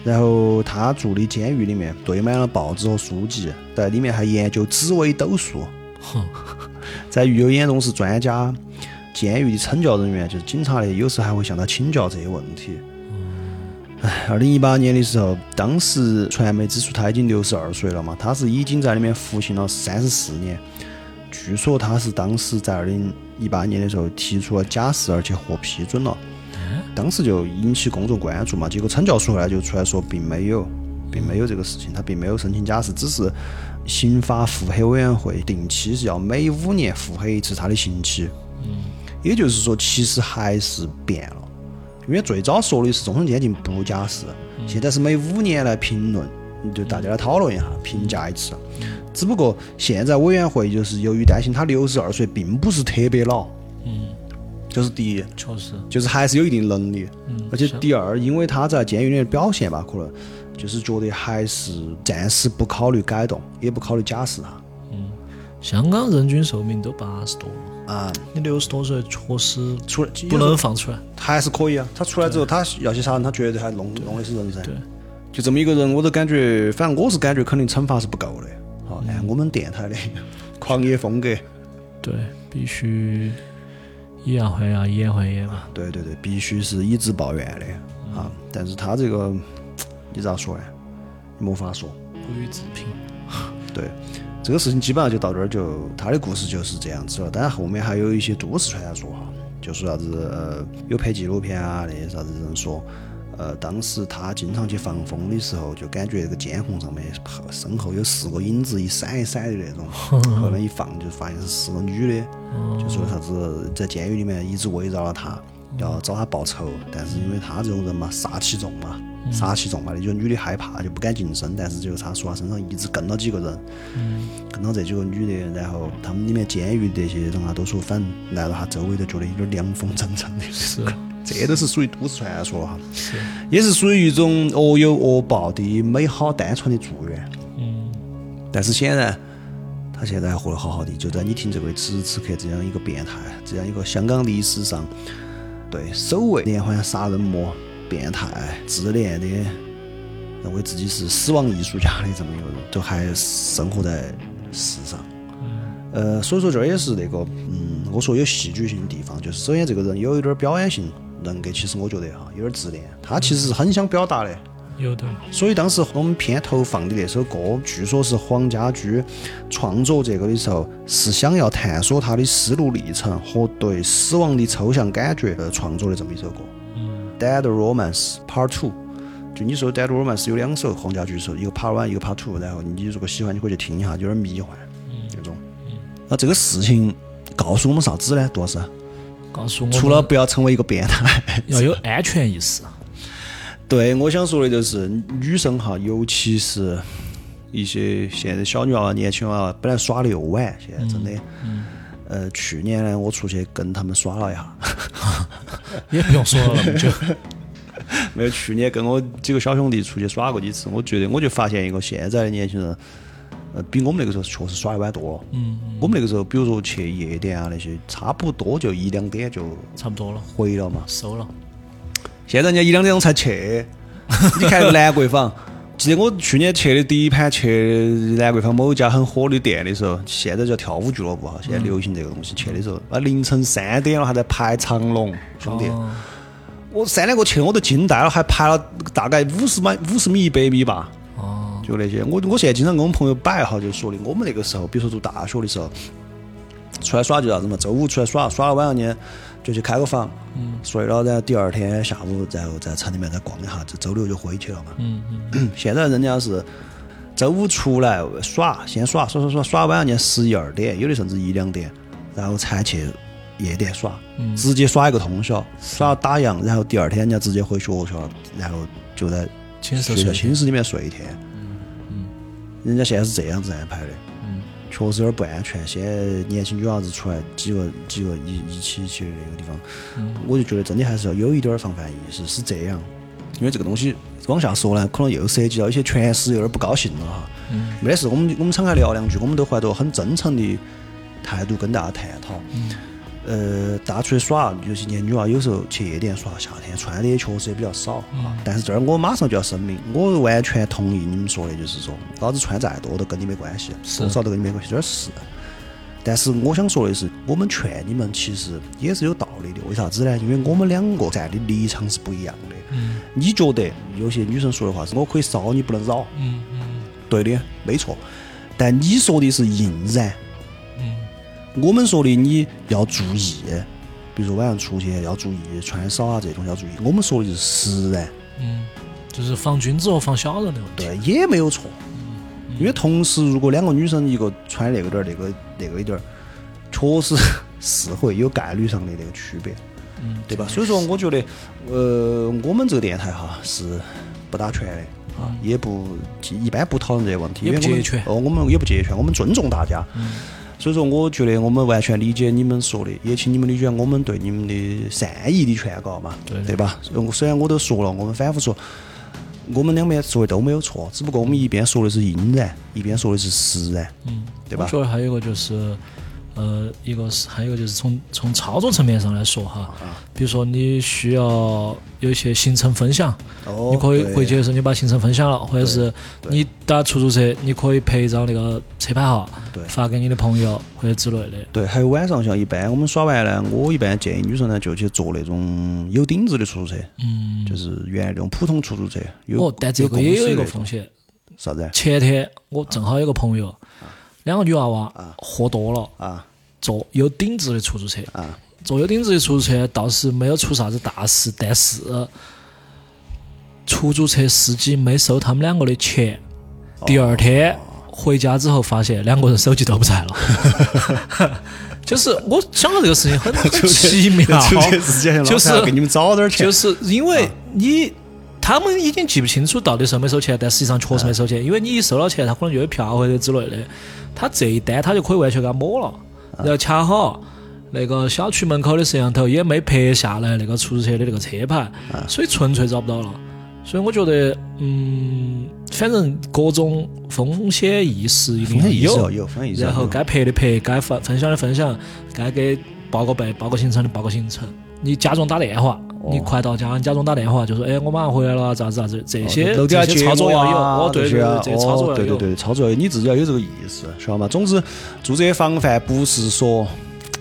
然后他住的监狱里面堆满了报纸和书籍，在里面还研究紫微斗数。哼，在狱友眼中是专家，监狱的惩教人员就是警察的，有时还会向他请教这些问题。唉，二零一八年的时候，当时传媒指出他已经六十二岁了嘛，他是已经在里面服刑了三十四年。据说他是当时在二零一八年的时候提出了假释，而且获批准了。当时就引起公众关注嘛，结果惩教署后来就出来说并没有，并没有这个事情，他并没有申请假释，只是刑法复核委员会定期是要每五年复核一次他的刑期。也就是说，其实还是变了，因为最早说的是终身监禁不假释，现在是每五年来评论，就大家来讨论一下，评价一次。只不过现在委员会就是由于担心他六十二岁并不是特别老，嗯，这是第一。确实，就是还是有一定能力。嗯，而且第二，因为他在监狱里的表现吧，可能就是觉得还是暂时不考虑改动，也不考虑假释他。香港人均寿命都八十多了，啊，你六十多岁确实出来不能放出来。还是可以啊。他出来之后，他要去杀人，他绝对还弄弄的是人噻。对，就这么一个人，我都感觉，反正我是感觉肯定惩罚是不够的。好，按我们电台的 狂野风格，对，必须以牙还牙，以眼还眼嘛。对对对，必须是以直报怨的啊。但是他这个，你咋说呢？没法说。不予置评。对，这个事情基本上就到这儿，就他的故事就是这样子了。当然后面还有一些都市传说哈，就说啥子呃有拍纪录片啊，那些啥子人说，呃当时他经常去放风的时候，就感觉这个监控上面身后有四个影子一闪一闪的那种，后面一放就发现是四个女的，就说啥子在监狱里面一直围绕了他，要找他报仇，但是因为他这种人嘛，杀气重嘛。杀气重嘛，那就女的害怕就不敢近身，但是就是他说他身上一直跟了几个人，跟到这几个女的，然后他们里面监狱那些人啊都说，反正来了他周围都觉得有点凉风阵阵的，是这都是属于都市传说哈，是，也是属于一种恶有恶报的美好单纯的祝愿。嗯，但是显然，他现在还活得好好的。就在你听这位此时此刻，这样一个变态，这样一个香港历史上对首位连环杀人魔、变态、自恋的，认为自己是死亡艺术家的这么一个人，都还生活在世上。呃，所以说这儿也是那个，嗯，我说有戏剧性的地方，就是首先这个人有一点儿表演性人格，其实我觉得哈有点儿自恋，他其实是很想表达的。有的。所以当时我们片头放的那首歌，据说是黄家驹创作这个的时候，是想要探索他的思路历程和对死亡的抽象感觉而创作的这么一首歌。嗯 Dead Romance Part Two，就你说 Dead Romance 有两首黄家驹首，一个 Part One，一个 Part Two，然后你如果喜欢，你可以去听一下，有点迷幻那种。那这个事情告诉我们啥子呢？杜老师，告诉我们除了不要成为一个变态，要有安全意识。对，我想说的就是女生哈，尤其是一些现在小女娃娃、年轻娃娃，本来耍的又晚，现在真的。呃，去年呢，我出去跟他们耍了一下，也不用说了那么久。没有去年跟我几个小兄弟出去耍过几次，我觉得我就发现一个现在的年轻人，呃，比我们那个时候确实耍的晚多了。嗯，我们那个时候，比如说去夜店啊那些，差不多就一两点就差不多了，回了嘛。收了。现在人家一两点钟才去，你看那个兰桂坊，记得我去年去的第一盘去兰桂坊某一家很火的店的时候，现在叫跳舞俱乐部哈，现在流行这个东西。去的时候，啊凌晨三点了还在排长龙，兄弟，哦我三点过去我都惊呆了，还排了大概五十米、五十米、一百米吧。哦，就那些，我我现在经常跟我们朋友摆哈，就说的我们那个时候，比如说读大学的时候，出来耍就啥子嘛，周五出来耍，耍了晚上呢，就去开个房，嗯。睡了，然后第二天下午，然后在城里面再逛一下，这周六就回去了嘛。嗯嗯 现在人家是周五出来耍，先耍耍耍耍耍晚上间十一二点，有的甚至一两点，然后才去夜店耍，嗯。直接耍一个通宵，耍到打烊，然后第二天人家直接回学校，然后就在寝室睡学校寝室里面睡一天。嗯人家现在是这样子安排的，嗯确实有点不安全。现在年轻女娃子出来几个几个一一起去那个地方，嗯我就觉得真的还是要有一点儿防范意识，是这样。因为这个东西往下说呢，可能又涉及到一些权势有点不高兴了哈。嗯没得事，我们我们敞开聊两句，我们都怀着很真诚的态度跟大家探讨。嗯呃，大家出去耍，尤其年轻女娃有时候去夜店耍，夏天穿的也确实也比较少嗯啊。但是这儿我马上就要声明，我完全同意你们说的，就是说，老子穿再多都跟你没关系，是多少都跟你没关系，这儿是。但是我想说的是，我们劝你们其实也是有道理的。为啥子呢？因为我们两个站的立场是不一样的。嗯你觉得有些女生说的话是我可以骚，你不能扰，嗯嗯对的，没错。但你说的是硬然，嗯我们说的你要注意，比如说晚上出去要注意穿少啊这种要注意。我们说的是实然，嗯，就是防君子和防小人的问题。对，也没有错。因为同时，如果两个女生一个穿那个点儿，那个那个一点儿，确实是会有概率上的那个区别，嗯，对吧？所以说，我觉得，呃，我们这个电台哈是不打拳的啊，也不一般不讨论这些问题，也不因为我们哦，我们也不截拳，我们尊重大家。嗯所以说，我觉得我们完全理解你们说的，也请你们理解我们对你们的善意的劝告嘛，对。对吧？呃虽然我都说了，我们反复说，我们两边说的都没有错，只不过我们一边说的是因然，一边说的是实然，嗯，对吧？我觉得还有一个就是，呃，一个是还有一个就是从从操作层面上来说哈，啊比如说你需要有一些行程分享，哦你可以回去的时候你把行程分享了，或者是你打出租车，你可以拍一张那个车牌号，发给你的朋友或者之类的。对，还有晚上像一般我们耍完呢，我一般建议女生呢就去坐那种有顶子的出租车，嗯，就是原来那种普通出租车。有哦，但这个也有一个风险，险。啥子前天我正好有个朋友，两个女娃娃喝多了，啊坐有顶子的出租车，啊？坐有顶子的出租车倒是没有出啥子大事，但是出租车司机没收他们两个的钱。第二天回家之后，发现两个人手机都不在了。就是我想到这个事情很 很奇妙，就是给你们找点钱，就是因为你他们已经记不清楚到底收没收钱，但实际上确实没收钱，因为你一收了钱，他可能就有票或者之类的，他这一单他就可以完全给他抹了，然后恰好。那个小区门口的摄像头也没拍下来那个出租车的那个车牌，所以纯粹找不到了。所以我觉得，嗯，反正各种风险意识一定要有。然后该拍的拍，该分分享的分享，该给报个备、报个行程的报个行程。你假装打电话，哦你快到家，你假装打电话，就说：“哎，我马上回来了，咋子咋子。”这些楼底下接这些操作要有，啊哦，对对对，这些操作要有。对对对，操作要有，你自己要有这个意识，晓得吗？总之，做这些防范不是说，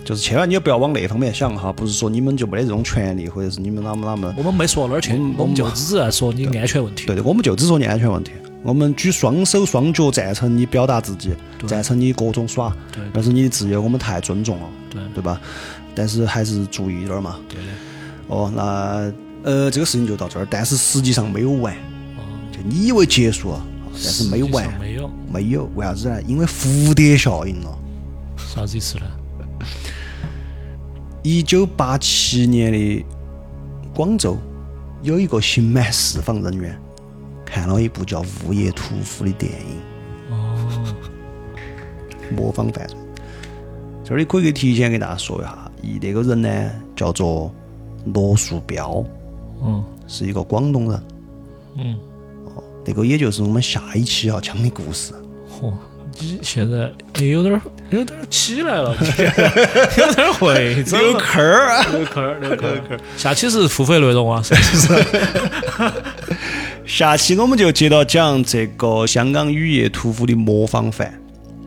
就是千万你也不要往那方面想哈，不是说你们就没得这种权利，或者是你们哪么哪么。我们没说哪儿去，我们就只是在说你安全问题。对对，我们就只说你安全问题，我们举双手双脚赞成你表达自己，赞成你各种耍，对那是你的自由，我们太尊重了，对对吧？但是还是注意一点儿嘛。对的。哦，那呃，这个事情就到这儿，但是实际上没有完，就你以为结束了，但是没有完没有，没有，为啥子呢？因为蝴蝶效应了。啥子意思呢？一九八七年的广州有一个刑满释放人员看了一部叫《物业屠夫》的电影，哦，模仿犯罪。这里可以给提前给大家说一下，一那个人呢叫做罗树标，嗯是一个广东人。嗯，哦那个也就是我们下一期要讲的故事。嚯，你现在也有点儿有点儿起来了，有点儿会整了。坑儿。有坑儿，有坑儿。下期是付费内容啊，是不是。下期我们就接着讲这个香港雨夜屠夫的模仿犯，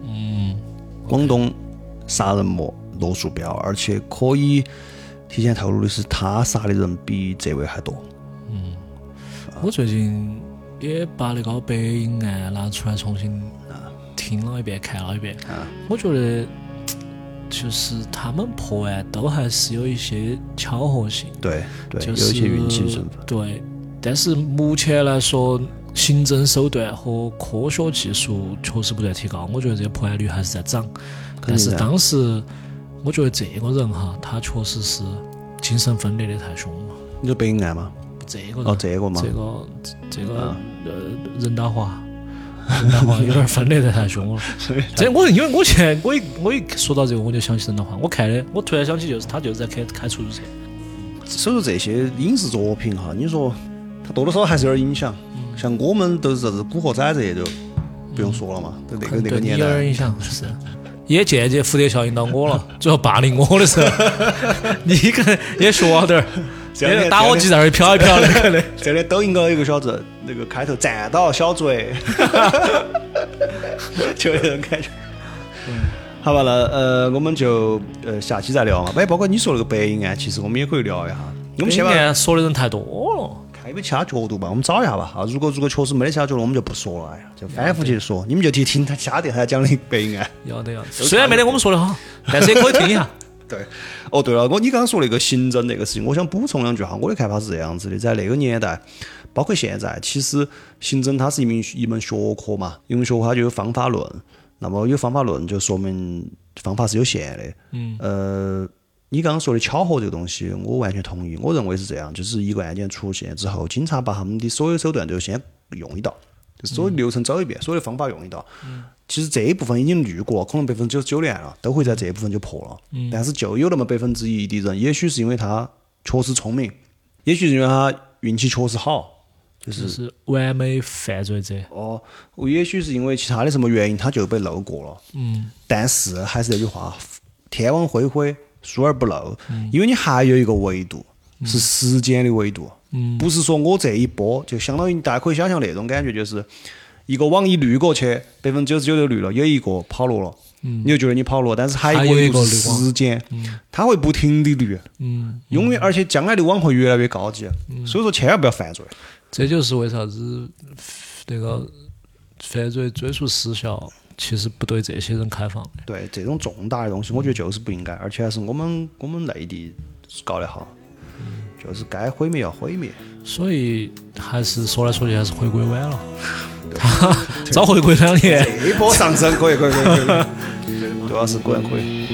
嗯，广东杀人魔罗树标，而且可以提前透露的是，他杀的人比这位还多。嗯我最近也把那个白银案拿出来重新听了一遍，看了一遍。我觉得就是他们破案都还是有一些巧合性，对对，有就是一些运气成分。对，但是目前来说，刑侦手段和科学技术确实不断提高，我觉得这个破案率还是在涨。但是当时，我觉得这个人哈，他确实是精神分裂的太凶了。你说北影案吗？这个人哦，这个嘛这，个这个呃任达华，任达华有点分裂的太凶了。这我因为我现在我一我一说到这个我就想起任达华，我看的我突然想起就是他就是在开开出租车，所以说这些影视作品哈，你说他多多少少还是有点影响。像我们都是啥子《古惑仔》这些就不用说了嘛，都那个那个年代。有点影响是。也间接蝴蝶效应到我了，最后霸凌我的时候，你可能也学了点儿，打火机在那儿飘一飘的，可能。这里抖音高有个小子，那个开头站到小嘴，就那种感觉。好吧，那呃，我们就呃下期再聊嘛。哎，包括你说那个白银案，其实我们也可以聊一下。我们先把现在说的人太多了，没有其他角度吧，我们找一下吧。啊，如果如果确实没得其他角度，我们就不说了。哎呀，就反复去说，你们就去听他其他电台讲的北影案。要得要得。虽然没得我们说的好，但是也可以听一下。对，哦对了，我你刚刚说那个行政那个事情，我想补充两句哈。我的看法是这样子的，在那个年代，包括现在，其实行政它是一门一门学科嘛，一门学科它就有方法论，那么有方法论就说明方法是有限的。嗯。呃，你刚刚说的巧合这个东西，我完全同意。我认为是这样，就是一个案件出现之后，警察把他们的所有手段都先用一道，就是所有流程走一遍，所有的方法用一道。其实这一部分已经滤过，可能百分之九十九的案了，都会在这一部分就破了。但是就有那么百分之一的人，也许是因为他确实聪明，也许是因为他运气确实好，就是完美犯罪者。哦，也许是因为其他的什么原因，他就被漏过了。嗯，但是还是那句话，天网恢恢，疏而不漏。因为你还有一个维度是时间的维度，不是说我这一波就相当于大家可以想象那种感觉，就是一个网一滤过去，百分之九十九都滤了，有一个跑落了。你就觉得你跑落，但是还有一个时间，它会不停的滤，嗯，永远而且将来的网会越来越高级，所以说千万不要犯罪。这就是为啥子那个犯罪追诉时效其实不对这些人开放的。对这种重大的东西，我觉得就是不应该，而且还是我们我们内地搞得好，就是该毁灭要毁灭。所以还是说来说去还是回归晚了，他 早回归两年。这一波上升可以可以可以可以，主要是果然可以。